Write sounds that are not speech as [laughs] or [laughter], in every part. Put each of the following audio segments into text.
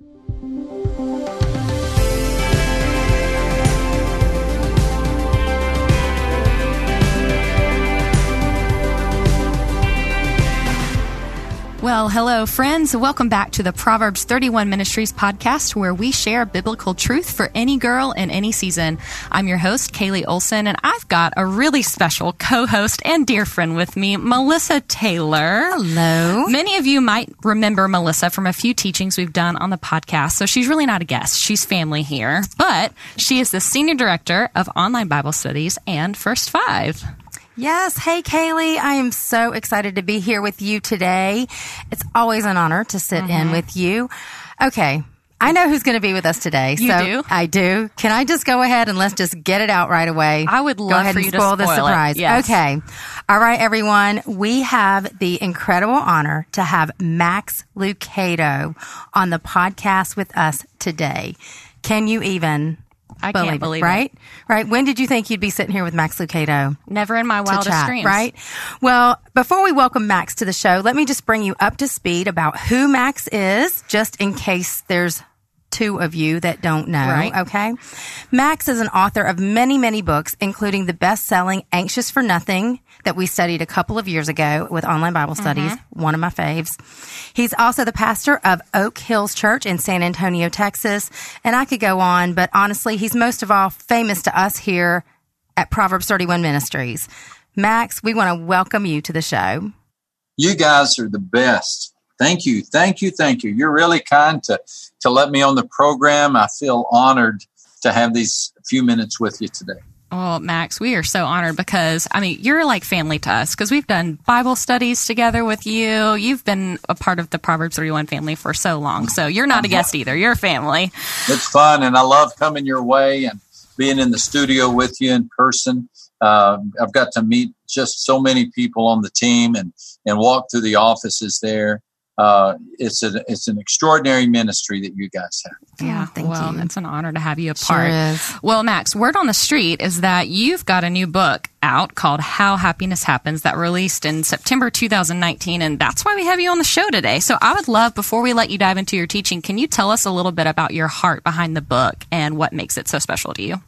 thank you Well, hello, friends. Welcome back to the Proverbs 31 Ministries podcast, where we share biblical truth for any girl in any season. I'm your host, Kaylee Olson, and I've got a really special co host and dear friend with me, Melissa Taylor. Hello. Many of you might remember Melissa from a few teachings we've done on the podcast, so she's really not a guest. She's family here, but she is the Senior Director of Online Bible Studies and First Five. Yes. Hey, Kaylee. I am so excited to be here with you today. It's always an honor to sit mm-hmm. in with you. Okay. I know who's going to be with us today. You so do? I do. Can I just go ahead and let's just get it out right away? I would love go ahead for and you spoil to spoil the surprise. Yes. Okay. All right, everyone. We have the incredible honor to have Max Lucado on the podcast with us today. Can you even I believe can't believe it, right? It. Right. When did you think you'd be sitting here with Max Lucado? Never in my wildest chat, dreams. Right. Well, before we welcome Max to the show, let me just bring you up to speed about who Max is, just in case there's two of you that don't know. Right. Okay. Max is an author of many, many books, including the best selling Anxious for Nothing that we studied a couple of years ago with online Bible studies, mm-hmm. one of my faves. He's also the pastor of Oak Hills Church in San Antonio, Texas. And I could go on, but honestly, he's most of all famous to us here at Proverbs 31 Ministries. Max, we want to welcome you to the show. You guys are the best. Thank you. Thank you. Thank you. You're really kind to, to let me on the program. I feel honored to have these few minutes with you today. Oh, Max, we are so honored because, I mean, you're like family to us because we've done Bible studies together with you. You've been a part of the Proverbs 31 family for so long. So you're not a guest either. You're family. It's fun, and I love coming your way and being in the studio with you in person. Uh, I've got to meet just so many people on the team and, and walk through the offices there uh, it's an it's an extraordinary ministry that you guys have. Yeah, thank well, you. it's an honor to have you a part. Sure is. Well, Max, word on the street is that you've got a new book out called How Happiness Happens that released in September 2019, and that's why we have you on the show today. So, I would love before we let you dive into your teaching, can you tell us a little bit about your heart behind the book and what makes it so special to you?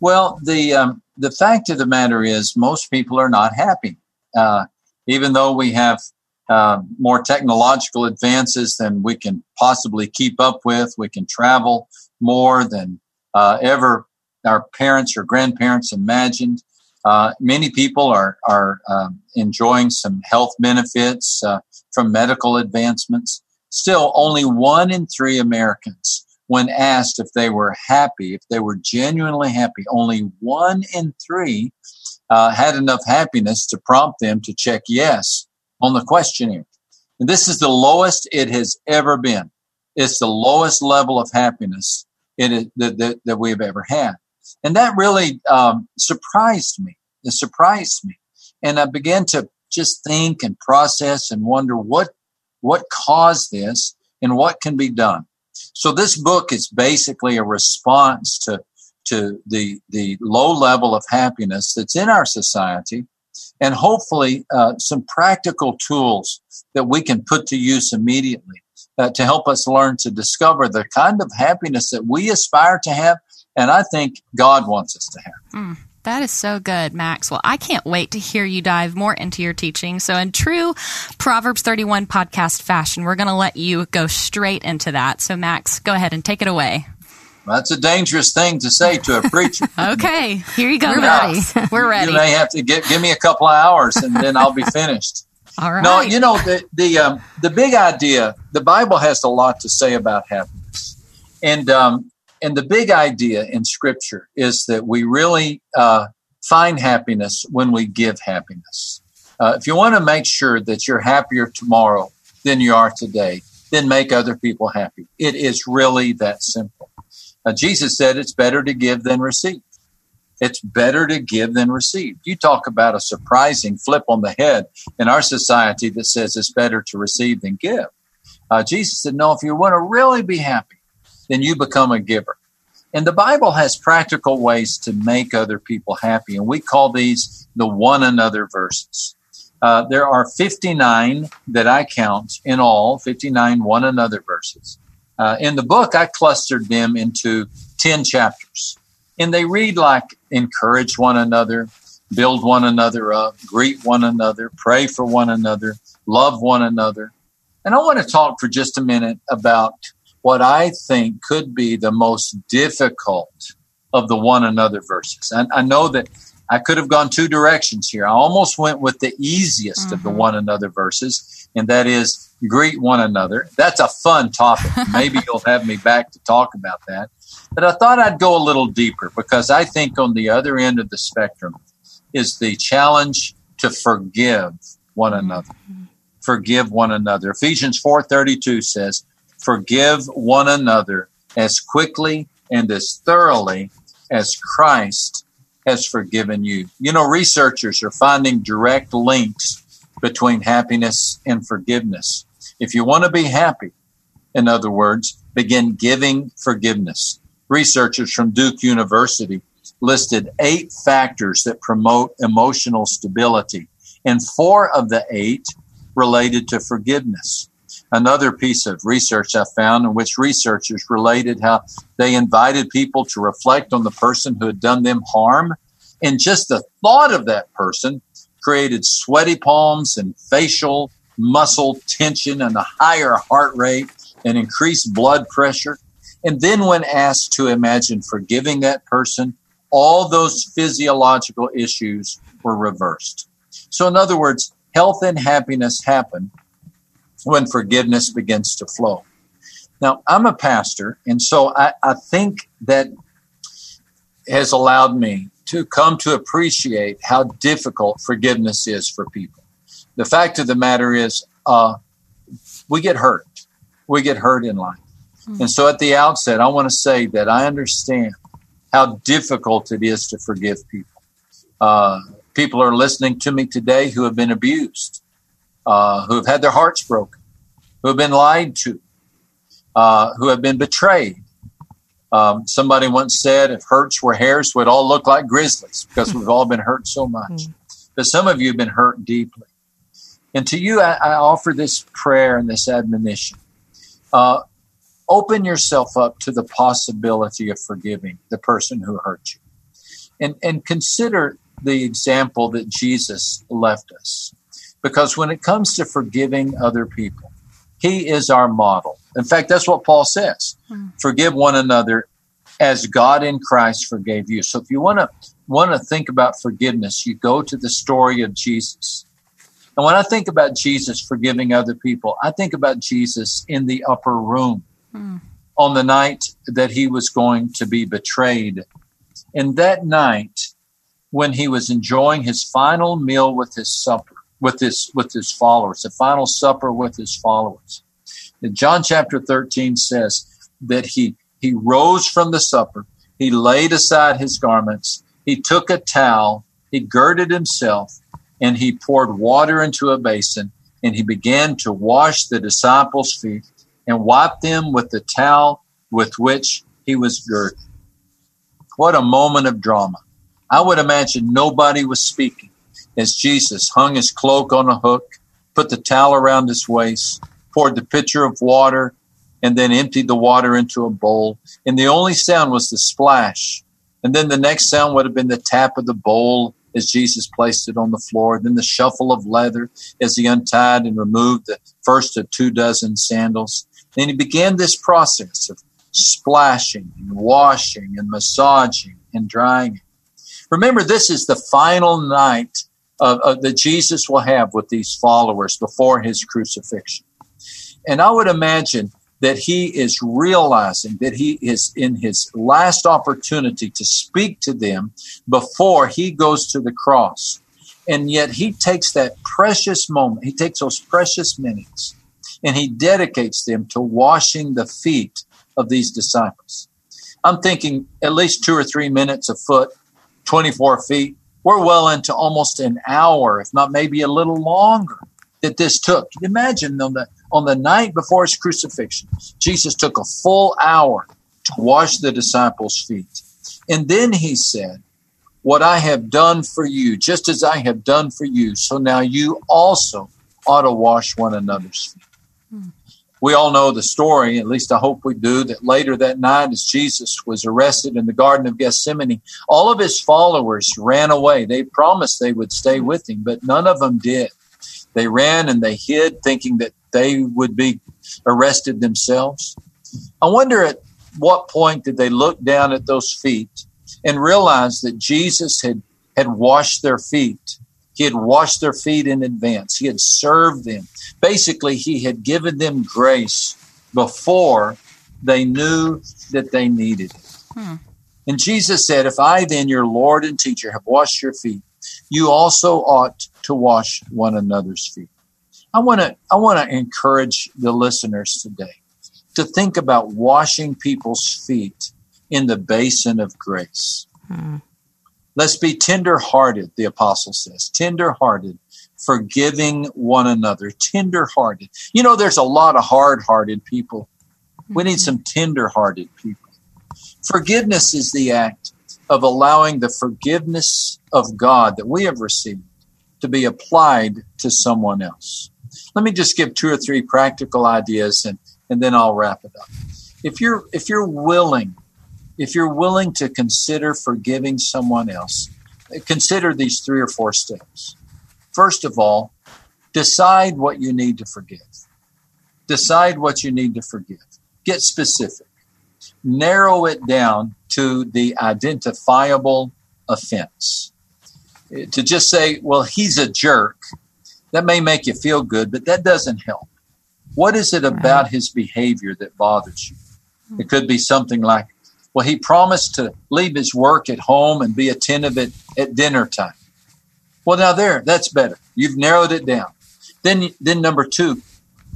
Well, the um, the fact of the matter is, most people are not happy. Uh, even though we have uh, more technological advances than we can possibly keep up with. We can travel more than uh, ever our parents or grandparents imagined. Uh, many people are are um, enjoying some health benefits uh, from medical advancements. Still, only one in three Americans, when asked if they were happy, if they were genuinely happy, only one in three uh, had enough happiness to prompt them to check yes on the questionnaire. And this is the lowest it has ever been. It's the lowest level of happiness it that, that, that we've ever had. And that really um, surprised me. It surprised me. And I began to just think and process and wonder what, what caused this and what can be done. So this book is basically a response to, to the, the low level of happiness that's in our society and hopefully uh, some practical tools that we can put to use immediately uh, to help us learn to discover the kind of happiness that we aspire to have and I think God wants us to have. Mm. That is so good, Max. Well, I can't wait to hear you dive more into your teaching. So, in true Proverbs 31 podcast fashion, we're going to let you go straight into that. So, Max, go ahead and take it away. That's a dangerous thing to say to a preacher. [laughs] okay, here you go. We're ready. [laughs] We're ready. You may have to get, give me a couple of hours, and then I'll be finished. [laughs] All right. No, you know the the um, the big idea. The Bible has a lot to say about happiness, and um, and the big idea in Scripture is that we really uh, find happiness when we give happiness. Uh, if you want to make sure that you're happier tomorrow than you are today, then make other people happy. It is really that simple. Uh, Jesus said it's better to give than receive. It's better to give than receive. You talk about a surprising flip on the head in our society that says it's better to receive than give. Uh, Jesus said, no, if you want to really be happy, then you become a giver. And the Bible has practical ways to make other people happy, and we call these the one another verses. Uh, there are 59 that I count in all, 59 one another verses. Uh, in the book, I clustered them into 10 chapters. And they read like encourage one another, build one another up, greet one another, pray for one another, love one another. And I want to talk for just a minute about what I think could be the most difficult of the one another verses. And I know that I could have gone two directions here. I almost went with the easiest mm-hmm. of the mm-hmm. one another verses, and that is greet one another. That's a fun topic. [laughs] Maybe you'll have me back to talk about that. But I thought I'd go a little deeper because I think on the other end of the spectrum is the challenge to forgive one mm-hmm. another. Forgive one another. Ephesians 4:32 says, "Forgive one another as quickly and as thoroughly as Christ has forgiven you." You know, researchers are finding direct links between happiness and forgiveness. If you want to be happy, in other words, begin giving forgiveness. Researchers from Duke University listed eight factors that promote emotional stability, and four of the eight related to forgiveness. Another piece of research I found in which researchers related how they invited people to reflect on the person who had done them harm, and just the thought of that person created sweaty palms and facial muscle tension and a higher heart rate and increased blood pressure. And then, when asked to imagine forgiving that person, all those physiological issues were reversed. So, in other words, health and happiness happen when forgiveness begins to flow. Now, I'm a pastor, and so I, I think that has allowed me to come to appreciate how difficult forgiveness is for people. The fact of the matter is, uh, we get hurt. We get hurt in life. Mm-hmm. And so at the outset, I want to say that I understand how difficult it is to forgive people. Uh, people are listening to me today who have been abused, uh, who have had their hearts broken, who have been lied to, uh, who have been betrayed, um, somebody once said, if hurts were hairs, we'd all look like grizzlies because [laughs] we've all been hurt so much. Hmm. But some of you have been hurt deeply. And to you, I, I offer this prayer and this admonition. Uh, open yourself up to the possibility of forgiving the person who hurt you. And, and consider the example that Jesus left us. Because when it comes to forgiving other people, he is our model. In fact, that's what Paul says. Hmm. Forgive one another as God in Christ forgave you. So if you want to want to think about forgiveness, you go to the story of Jesus. And when I think about Jesus forgiving other people, I think about Jesus in the upper room hmm. on the night that he was going to be betrayed. And that night, when he was enjoying his final meal with his supper, with his with his followers, the final supper with his followers. And John chapter 13 says that he he rose from the supper, he laid aside his garments, he took a towel, he girded himself, and he poured water into a basin, and he began to wash the disciples' feet and wipe them with the towel with which he was girded. What a moment of drama. I would imagine nobody was speaking as Jesus hung his cloak on a hook, put the towel around his waist, poured the pitcher of water, and then emptied the water into a bowl. And the only sound was the splash. And then the next sound would have been the tap of the bowl as Jesus placed it on the floor. Then the shuffle of leather as he untied and removed the first of two dozen sandals. Then he began this process of splashing and washing and massaging and drying. Remember, this is the final night uh, uh, that Jesus will have with these followers before his crucifixion. And I would imagine that he is realizing that he is in his last opportunity to speak to them before he goes to the cross. And yet he takes that precious moment, he takes those precious minutes, and he dedicates them to washing the feet of these disciples. I'm thinking at least two or three minutes a foot, 24 feet we're well into almost an hour, if not maybe a little longer, that this took. Imagine on the on the night before his crucifixion, Jesus took a full hour to wash the disciples' feet. And then he said, What I have done for you, just as I have done for you, so now you also ought to wash one another's feet. We all know the story, at least I hope we do, that later that night, as Jesus was arrested in the Garden of Gethsemane, all of his followers ran away. They promised they would stay with him, but none of them did. They ran and they hid, thinking that they would be arrested themselves. I wonder at what point did they look down at those feet and realize that Jesus had, had washed their feet he had washed their feet in advance. He had served them. Basically, he had given them grace before they knew that they needed it. Hmm. And Jesus said, If I, then, your Lord and teacher, have washed your feet, you also ought to wash one another's feet. I want to I want to encourage the listeners today to think about washing people's feet in the basin of grace. Hmm. Let's be tender hearted, the apostle says. Tender hearted, forgiving one another. Tender hearted. You know, there's a lot of hard hearted people. We need mm-hmm. some tender hearted people. Forgiveness is the act of allowing the forgiveness of God that we have received to be applied to someone else. Let me just give two or three practical ideas and, and then I'll wrap it up. If you're if you're willing if you're willing to consider forgiving someone else, consider these three or four steps. First of all, decide what you need to forgive. Decide what you need to forgive. Get specific. Narrow it down to the identifiable offense. To just say, well, he's a jerk, that may make you feel good, but that doesn't help. What is it about his behavior that bothers you? It could be something like, well, he promised to leave his work at home and be attentive at, at dinner time. Well, now there, that's better. You've narrowed it down. Then, then number two,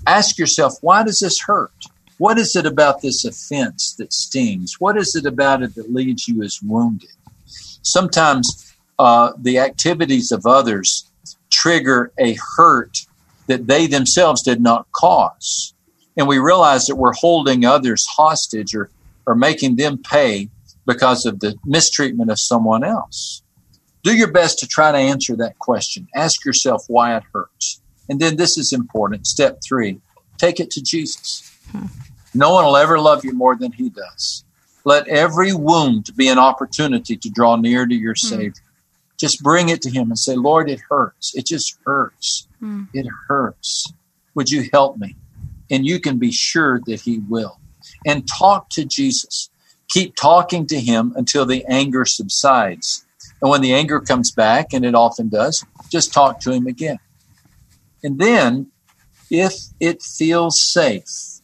ask yourself, why does this hurt? What is it about this offense that stings? What is it about it that leaves you as wounded? Sometimes uh, the activities of others trigger a hurt that they themselves did not cause. And we realize that we're holding others hostage or or making them pay because of the mistreatment of someone else? Do your best to try to answer that question. Ask yourself why it hurts. And then this is important. Step three take it to Jesus. Hmm. No one will ever love you more than he does. Let every wound be an opportunity to draw near to your hmm. Savior. Just bring it to him and say, Lord, it hurts. It just hurts. Hmm. It hurts. Would you help me? And you can be sure that he will and talk to Jesus. Keep talking to him until the anger subsides. And when the anger comes back, and it often does, just talk to him again. And then, if it feels safe,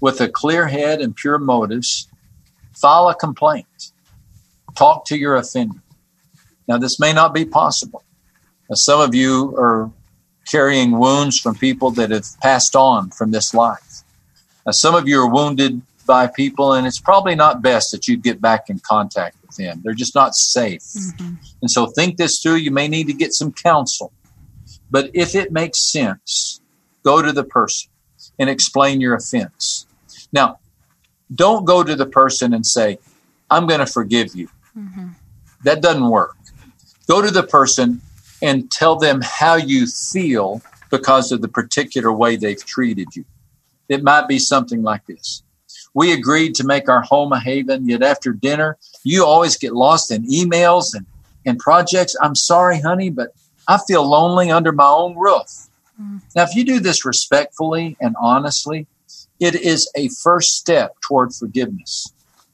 with a clear head and pure motives, file a complaint. Talk to your offender. Now, this may not be possible. Now, some of you are carrying wounds from people that have passed on from this life. Now, some of you are wounded by people, and it's probably not best that you get back in contact with them. They're just not safe. Mm-hmm. And so think this through. You may need to get some counsel. But if it makes sense, go to the person and explain your offense. Now, don't go to the person and say, I'm going to forgive you. Mm-hmm. That doesn't work. Go to the person and tell them how you feel because of the particular way they've treated you. It might be something like this. We agreed to make our home a haven, yet after dinner, you always get lost in emails and, and projects. I'm sorry, honey, but I feel lonely under my own roof. Mm. Now, if you do this respectfully and honestly, it is a first step toward forgiveness.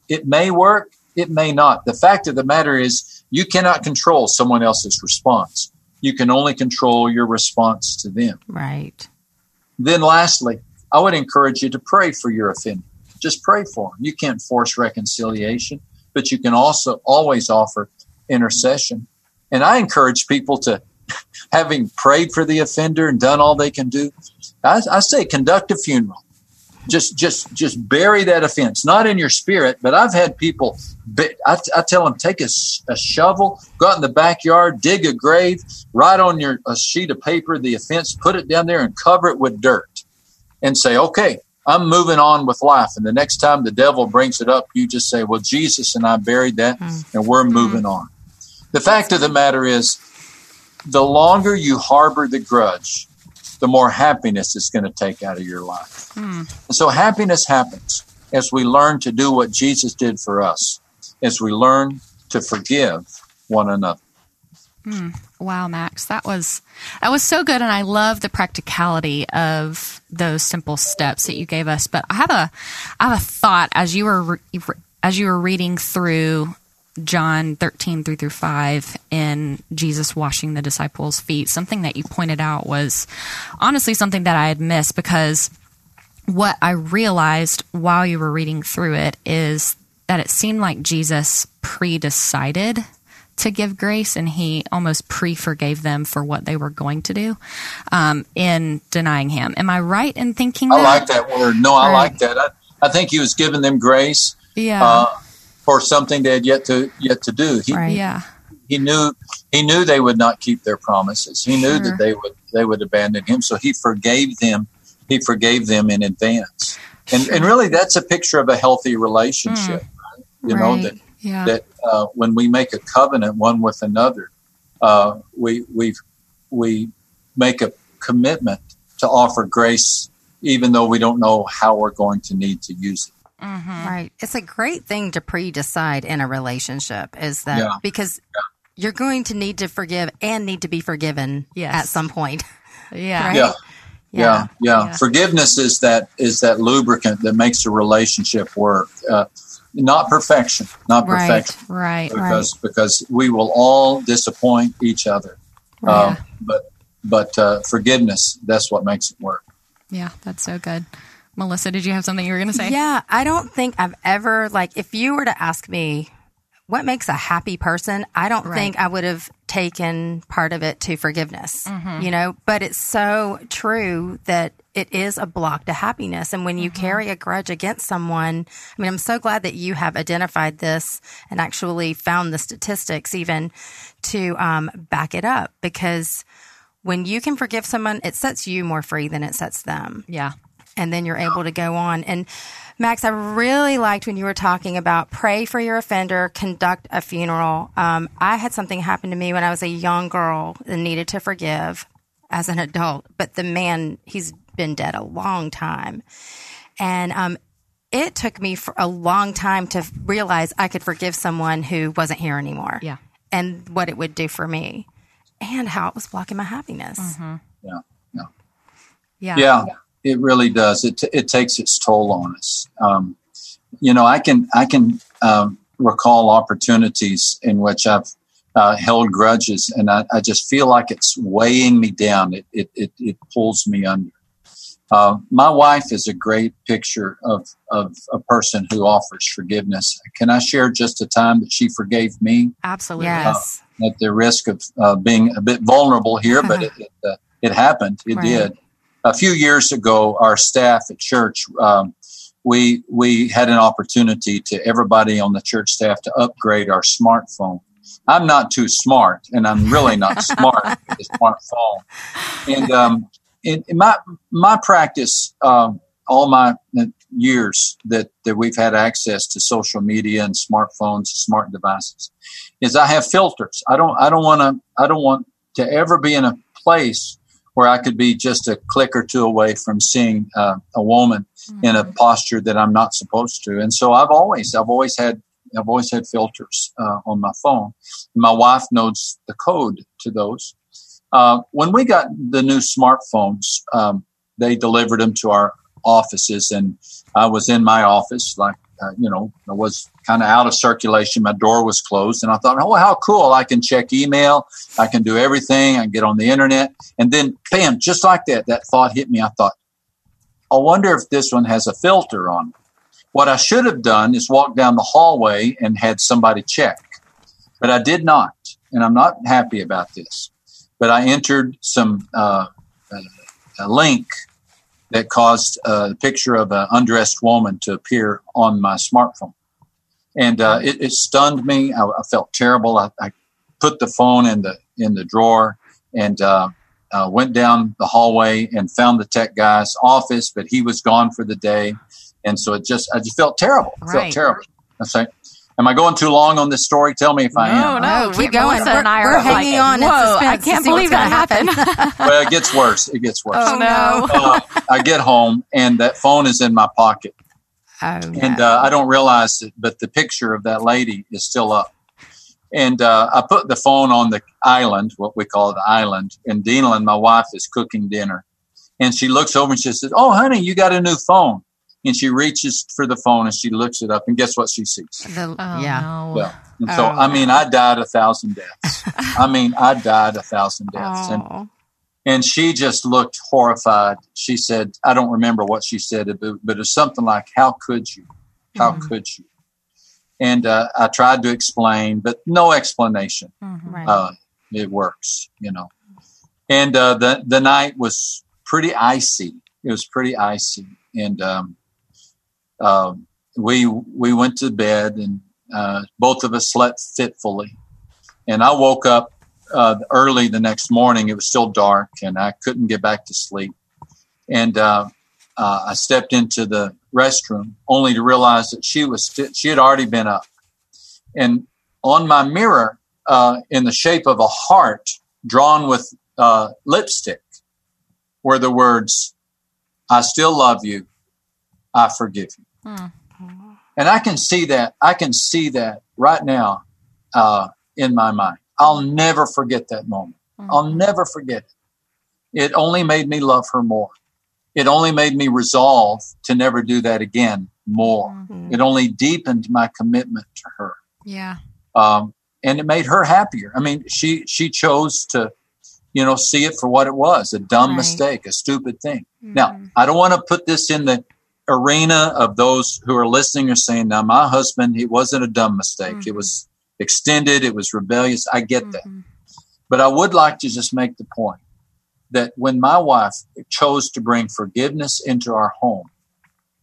It may work, it may not. The fact of the matter is, you cannot control someone else's response. You can only control your response to them. Right. Then, lastly, I would encourage you to pray for your offender. Just pray for them. You can't force reconciliation, but you can also always offer intercession. And I encourage people to, [laughs] having prayed for the offender and done all they can do, I, I say conduct a funeral. Just, just, just bury that offense, not in your spirit. But I've had people. I, I tell them take a, a shovel, go out in the backyard, dig a grave, write on your a sheet of paper the offense, put it down there, and cover it with dirt and say, okay, I'm moving on with life. And the next time the devil brings it up, you just say, well, Jesus and I buried that mm. and we're moving mm. on. The fact of the matter is, the longer you harbor the grudge, the more happiness it's going to take out of your life. Hmm. And so happiness happens as we learn to do what Jesus did for us, as we learn to forgive one another. Hmm. Wow, Max, that was that was so good, and I love the practicality of those simple steps that you gave us. But I have a I have a thought as you were re- as you were reading through John thirteen through through five in Jesus washing the disciples' feet. Something that you pointed out was honestly something that I had missed because what I realized while you were reading through it is that it seemed like Jesus pre decided to give grace and he almost pre forgave them for what they were going to do um, in denying him. Am I right in thinking I that? like that word. No, I Right. like that. I, I think he was giving them grace Yeah. uh, for something they had yet to yet to do. He, Right. yeah. he knew he knew they would not keep their promises. He knew Sure. that they would they would abandon him. So he forgave them. He forgave them in advance. And and really, that's a picture of a healthy relationship. right? You know that Yeah. that uh, when we make a covenant one with another, uh, we we we make a commitment to offer grace, even though we don't know how we're going to need to use it. Right. It's a great thing to pre decide in a relationship, is that Yeah. because you're going to need to forgive and need to be forgiven Yes. at some point. [laughs] yeah. Right? Yeah. Yeah, yeah, Yeah. Forgiveness is that is that lubricant that makes a relationship work. Uh, not perfection, not perfection, Right. right because because we will all disappoint each other. Um, but but uh, forgiveness, that's what makes it work. Yeah. That's so good. Melissa, did you have something you were going to say? Yeah, I don't think I've ever like if you were to ask me what makes a happy person, I don't Right. think I would have taken part of it to forgiveness. Mm-hmm. You know, but it's so true that it is a block to happiness and when you Mm-hmm. carry a grudge against someone, I mean, I'm so glad that you have identified this and actually found the statistics even to um, back it up because when you can forgive someone, it sets you more free than it sets them Yeah. And then you're able to go on. And Max, I really liked when you were talking about pray for your offender, conduct a funeral. Um, I had something happen to me when I was a young girl and needed to forgive as an adult, but the man, he's been dead a long time. And um, it took me for a long time to realize I could forgive someone who wasn't here anymore. Yeah. And what it would do for me and how it was blocking my happiness. Yeah, yeah, Yeah. yeah. It really does. It it takes its toll on us. Um, you know, I can I can um, recall opportunities in which I've uh, held grudges, and I, I just feel like it's weighing me down. It it it, it pulls me under. Uh, my wife is a great picture of of a person who offers forgiveness. Can I share just a time that she forgave me? Absolutely. Yes. at the risk of uh, being a bit vulnerable here, but [laughs] it it, uh, it happened. It Right. did. A few years ago, our staff at church, um, we we had an opportunity to everybody on the church staff to upgrade our smartphone. I'm not too smart, and I'm really not [laughs] smart with the smartphone. And um, in, in my my practice, um, all my years that that we've had access to social media and smartphones, smart devices, is I have filters. I don't I don't want to I don't want to ever be in a place where I could be just a click or two away from seeing uh, a woman in a posture that I'm not supposed to. And so I've always I've always had I've always had filters uh, on my phone. My wife knows the code to those. Uh, when we got the new smartphones, um, they delivered them to our offices, and I was in my office, like uh, you know, I was kind of out of circulation. My door was closed, and I thought, oh, how cool! I can check email, I can do everything, I can get on the internet, and then, bam, just like that, that thought hit me. I thought, I wonder if this one has a filter on. it. What I should have done is walk down the hallway and had somebody check, but I did not, and I'm not happy about this. But I entered some uh, uh, a link that caused a picture of an undressed woman to appear on my smartphone. And uh, it, it stunned me. I, I felt terrible. I, I put the phone in the in the drawer and uh, uh, went down the hallway and found the tech guy's office, but he was gone for the day, and so it just I just felt terrible. I Right. Felt terrible. I say, Am I going too long on this story? Tell me if I am. No, Oh, keep we- going. Melissa We're- and I we're are hanging like, on Whoa, I suspense to can't see believe what's that gonna happened. [laughs] Well, it gets worse. It gets worse. oh no. Uh, I get home and that phone is in my pocket, Oh, and no. uh, I don't realize it, but the picture of that lady is still up. And uh, I put the phone on the island, what we call the island, and Denalyn, my wife, is cooking dinner. And she looks over and she says, Oh, honey, you got a new phone. And she reaches for the phone and she looks it up, and guess what she sees? The- Oh, yeah. no. Yeah. And so, Oh, I mean, I died a thousand deaths. [laughs] I mean, I died a thousand deaths. And, Oh. and she just looked horrified. She said, I don't remember what she said, but, but it's something like, How could you? How Mhm. could you? And uh, I tried to explain, but no explanation. Mhm. Right. Uh, it works, you know. And uh, the the night was pretty icy. It was pretty icy, and um, um we we went to bed, and uh, both of us slept fitfully. And I woke up uh, early the next morning. It was still dark, and I couldn't get back to sleep. And uh, uh, I stepped into the restroom, only to realize that she was st- she had already been up. And on my mirror, uh, in the shape of a heart drawn with uh, lipstick, were the words, "I still love you. I forgive you." Hmm. And I can see that. I can see that right now uh, in my mind. I'll never forget that moment. I'll Mhm. never forget it. It only made me love her more. It only made me resolve to never do that again more. Mhm. It only deepened my commitment to her. Yeah. Um, and it made her happier. I mean, she she chose to, you know, see it for what it was, a dumb Right. mistake, a stupid thing. Now, Mhm. I don't want to put this in the arena of those who are listening are saying, now, my husband, he wasn't a dumb mistake. It Mhm. was extended, it was rebellious. I get that. Mhm. But I would like to just make the point that when my wife chose to bring forgiveness into our home,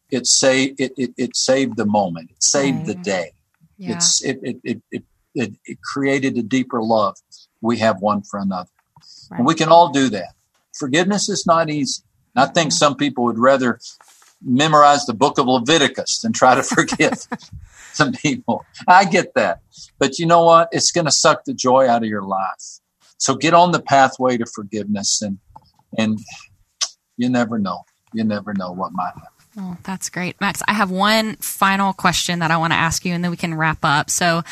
it saved it, it, it saved the moment. It saved the day. Yeah. It's it it, it, it it it created a deeper love we have one for another. And we can all do that. Forgiveness is not easy. And I think some people would rather memorize the book of Leviticus and try to forgive [laughs] some people. I get that. But you know what? It's going to suck the joy out of your life. So get on the pathway to forgiveness and and you never know. You never know what might happen. Oh, that's great. Max, I have one final question that I want to ask you and then we can wrap up. So,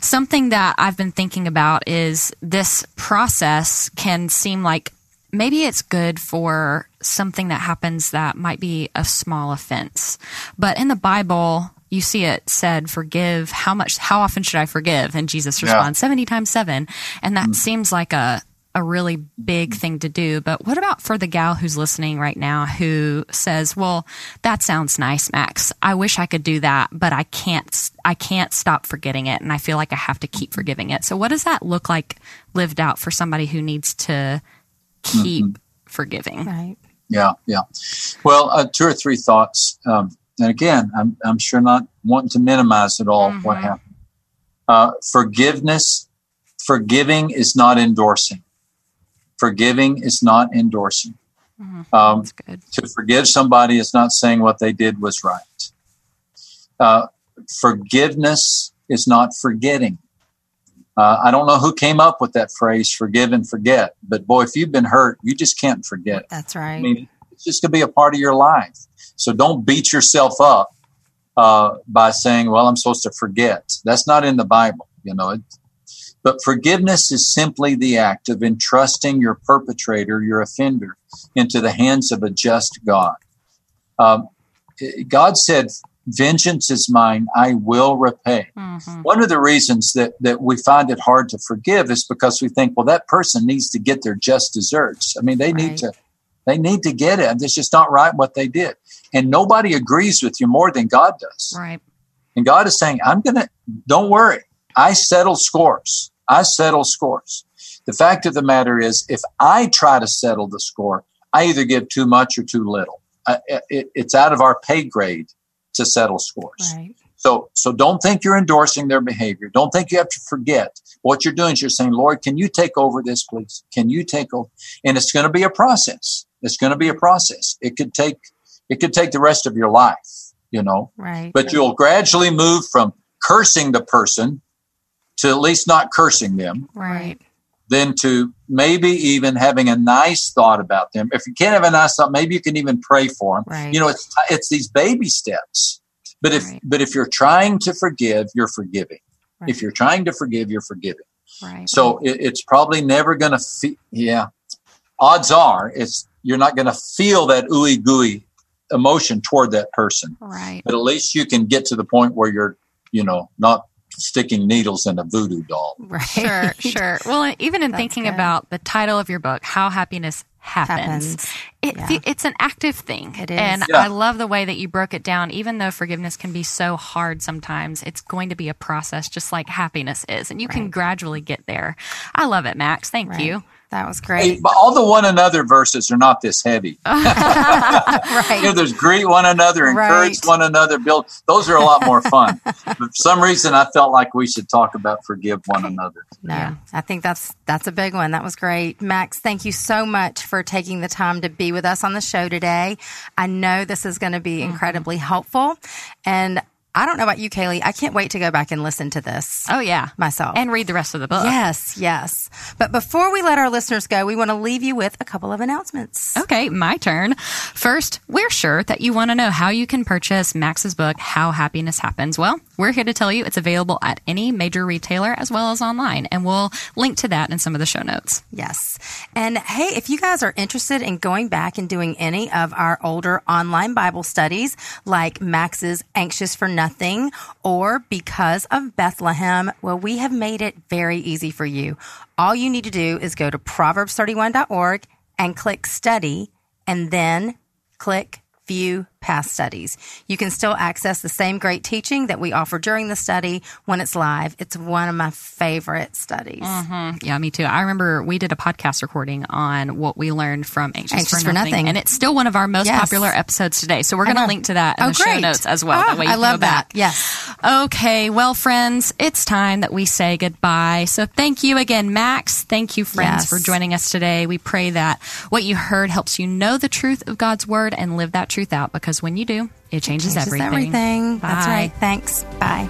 something that I've been thinking about is this process can seem like maybe it's good for something that happens that might be a small offense. But in the Bible, you see it said, forgive. How much, how often should I forgive? And Jesus Yeah. responds, 70 times seven. And that mm. seems like a, a really big thing to do. But what about for the gal who's listening right now who says, "Well, that sounds nice, Max. I wish I could do that, but I can't I can't stop forgetting it and I feel like I have to keep forgiving it." So what does that look like lived out for somebody who needs to mm-hmm. keep forgiving? Right. Yeah, yeah. Well, uh, two or three thoughts. Um, and again, I'm, I'm sure not wanting to minimize at all what Mhm. happened. Uh, forgiveness, forgiving is not endorsing. Forgiving is not endorsing. Mhm. Um, to forgive somebody is not saying what they did was right. Uh, forgiveness is not forgetting. Uh, I don't know who came up with that phrase, forgive and forget. But boy, if you've been hurt, you just can't forget. That's I right. mean, it's just going to be a part of your life. So don't beat yourself up uh, by saying, well, I'm supposed to forget. That's not in the Bible, you know. It, but forgiveness is simply the act of entrusting your perpetrator, your offender, into the hands of a just God. Um, God said, Vengeance is mine, I will repay. Mhm. One of the reasons that, that we find it hard to forgive is because we think, well, that person needs to get their just desserts. I mean, they need to they need to get it. It's just not right what they did. And nobody agrees with you more than God does. Right. And God is saying, I'm going to, don't worry. I settle scores. I settle scores. The fact of the matter is, if I try to settle the score, I either give too much or too little. I, it, it's out of our pay grade to settle scores. Right. So, so don't think you're endorsing their behavior. Don't think you have to forget. What you're doing is you're saying, Lord, can you take over this, please? Can you take over? And it's going to be a process. It's going to be a process. It could take, it could take the rest of your life, you know, Right. but you'll gradually move from cursing the person to at least not cursing them, Right. Then to maybe even having a nice thought about them. If you can't have a nice thought, maybe you can even pray for them. Right. You know, it's it's these baby steps. But if Right. but if you're trying to forgive, you're forgiving. Right. If you're trying to forgive, you're forgiving. Right. So it, it's probably never going to feel. Yeah, odds are it's you're not going to feel that ooey gooey emotion toward that person. right. But at least you can get to the point where you're, you know, not sticking needles in a voodoo doll. Right. Sure, [laughs] sure. Well, even in That's thinking good. about the title of your book, How Happiness Happens, Happens. It, Yeah. it's an active thing. It is. And Yeah. I love the way that you broke it down. Even though forgiveness can be so hard sometimes, it's going to be a process just like happiness is. And you can gradually get there. I love it, Max. Thank Right. you. That was Hey, great. but all the one another verses are not this heavy. [laughs] [laughs] right. You know, there's greet one another, encourage Right. one another, build. Those are a lot more fun. but [laughs] for some reason, I felt like we should talk about forgive one another. No, Yeah. I think that's that's a big one. That was great, Max. Thank you so much for taking the time to be with us on the show today. I know this is going to be mm-hmm. incredibly helpful, and I don't know about you, Kaylee. I can't wait to go back and listen to this Oh, yeah. myself. And read the rest of the book. yes, yes. But before we let our listeners go, we want to leave you with a couple of announcements. Okay, my turn. First, we're sure that you want to know how you can purchase Max's book, How Happiness Happens. Well, we're here to tell you it's available at any major retailer as well as online, and we'll link to that in some of the show notes. Yes. And hey, if you guys are interested in going back and doing any of our older online Bible studies, like Max's Anxious for Nothing or Because of Bethlehem, well, we have made it very easy for you. All you need to do is go to proverbs31.org and click study and then click view past studies. You can still access the same great teaching that we offer during the study when it's live. It's one of my favorite studies. Mm-hmm. Yeah, me too. I remember we did a podcast recording on what we learned from Anxious, Anxious for, for nothing, Nothing. and it's still one of our most Yes. popular episodes today. So we're going to link to that in Oh, the show notes as well. That ah, way you I love that. Yes. Okay, well, friends, it's time that we say goodbye. So thank you again, Max. Thank you, friends, Yes. for joining us today. We pray that what you heard helps you know the truth of God's word and live that truth out because when you do, it changes, Changes everything. everything. That's right. Thanks. Bye.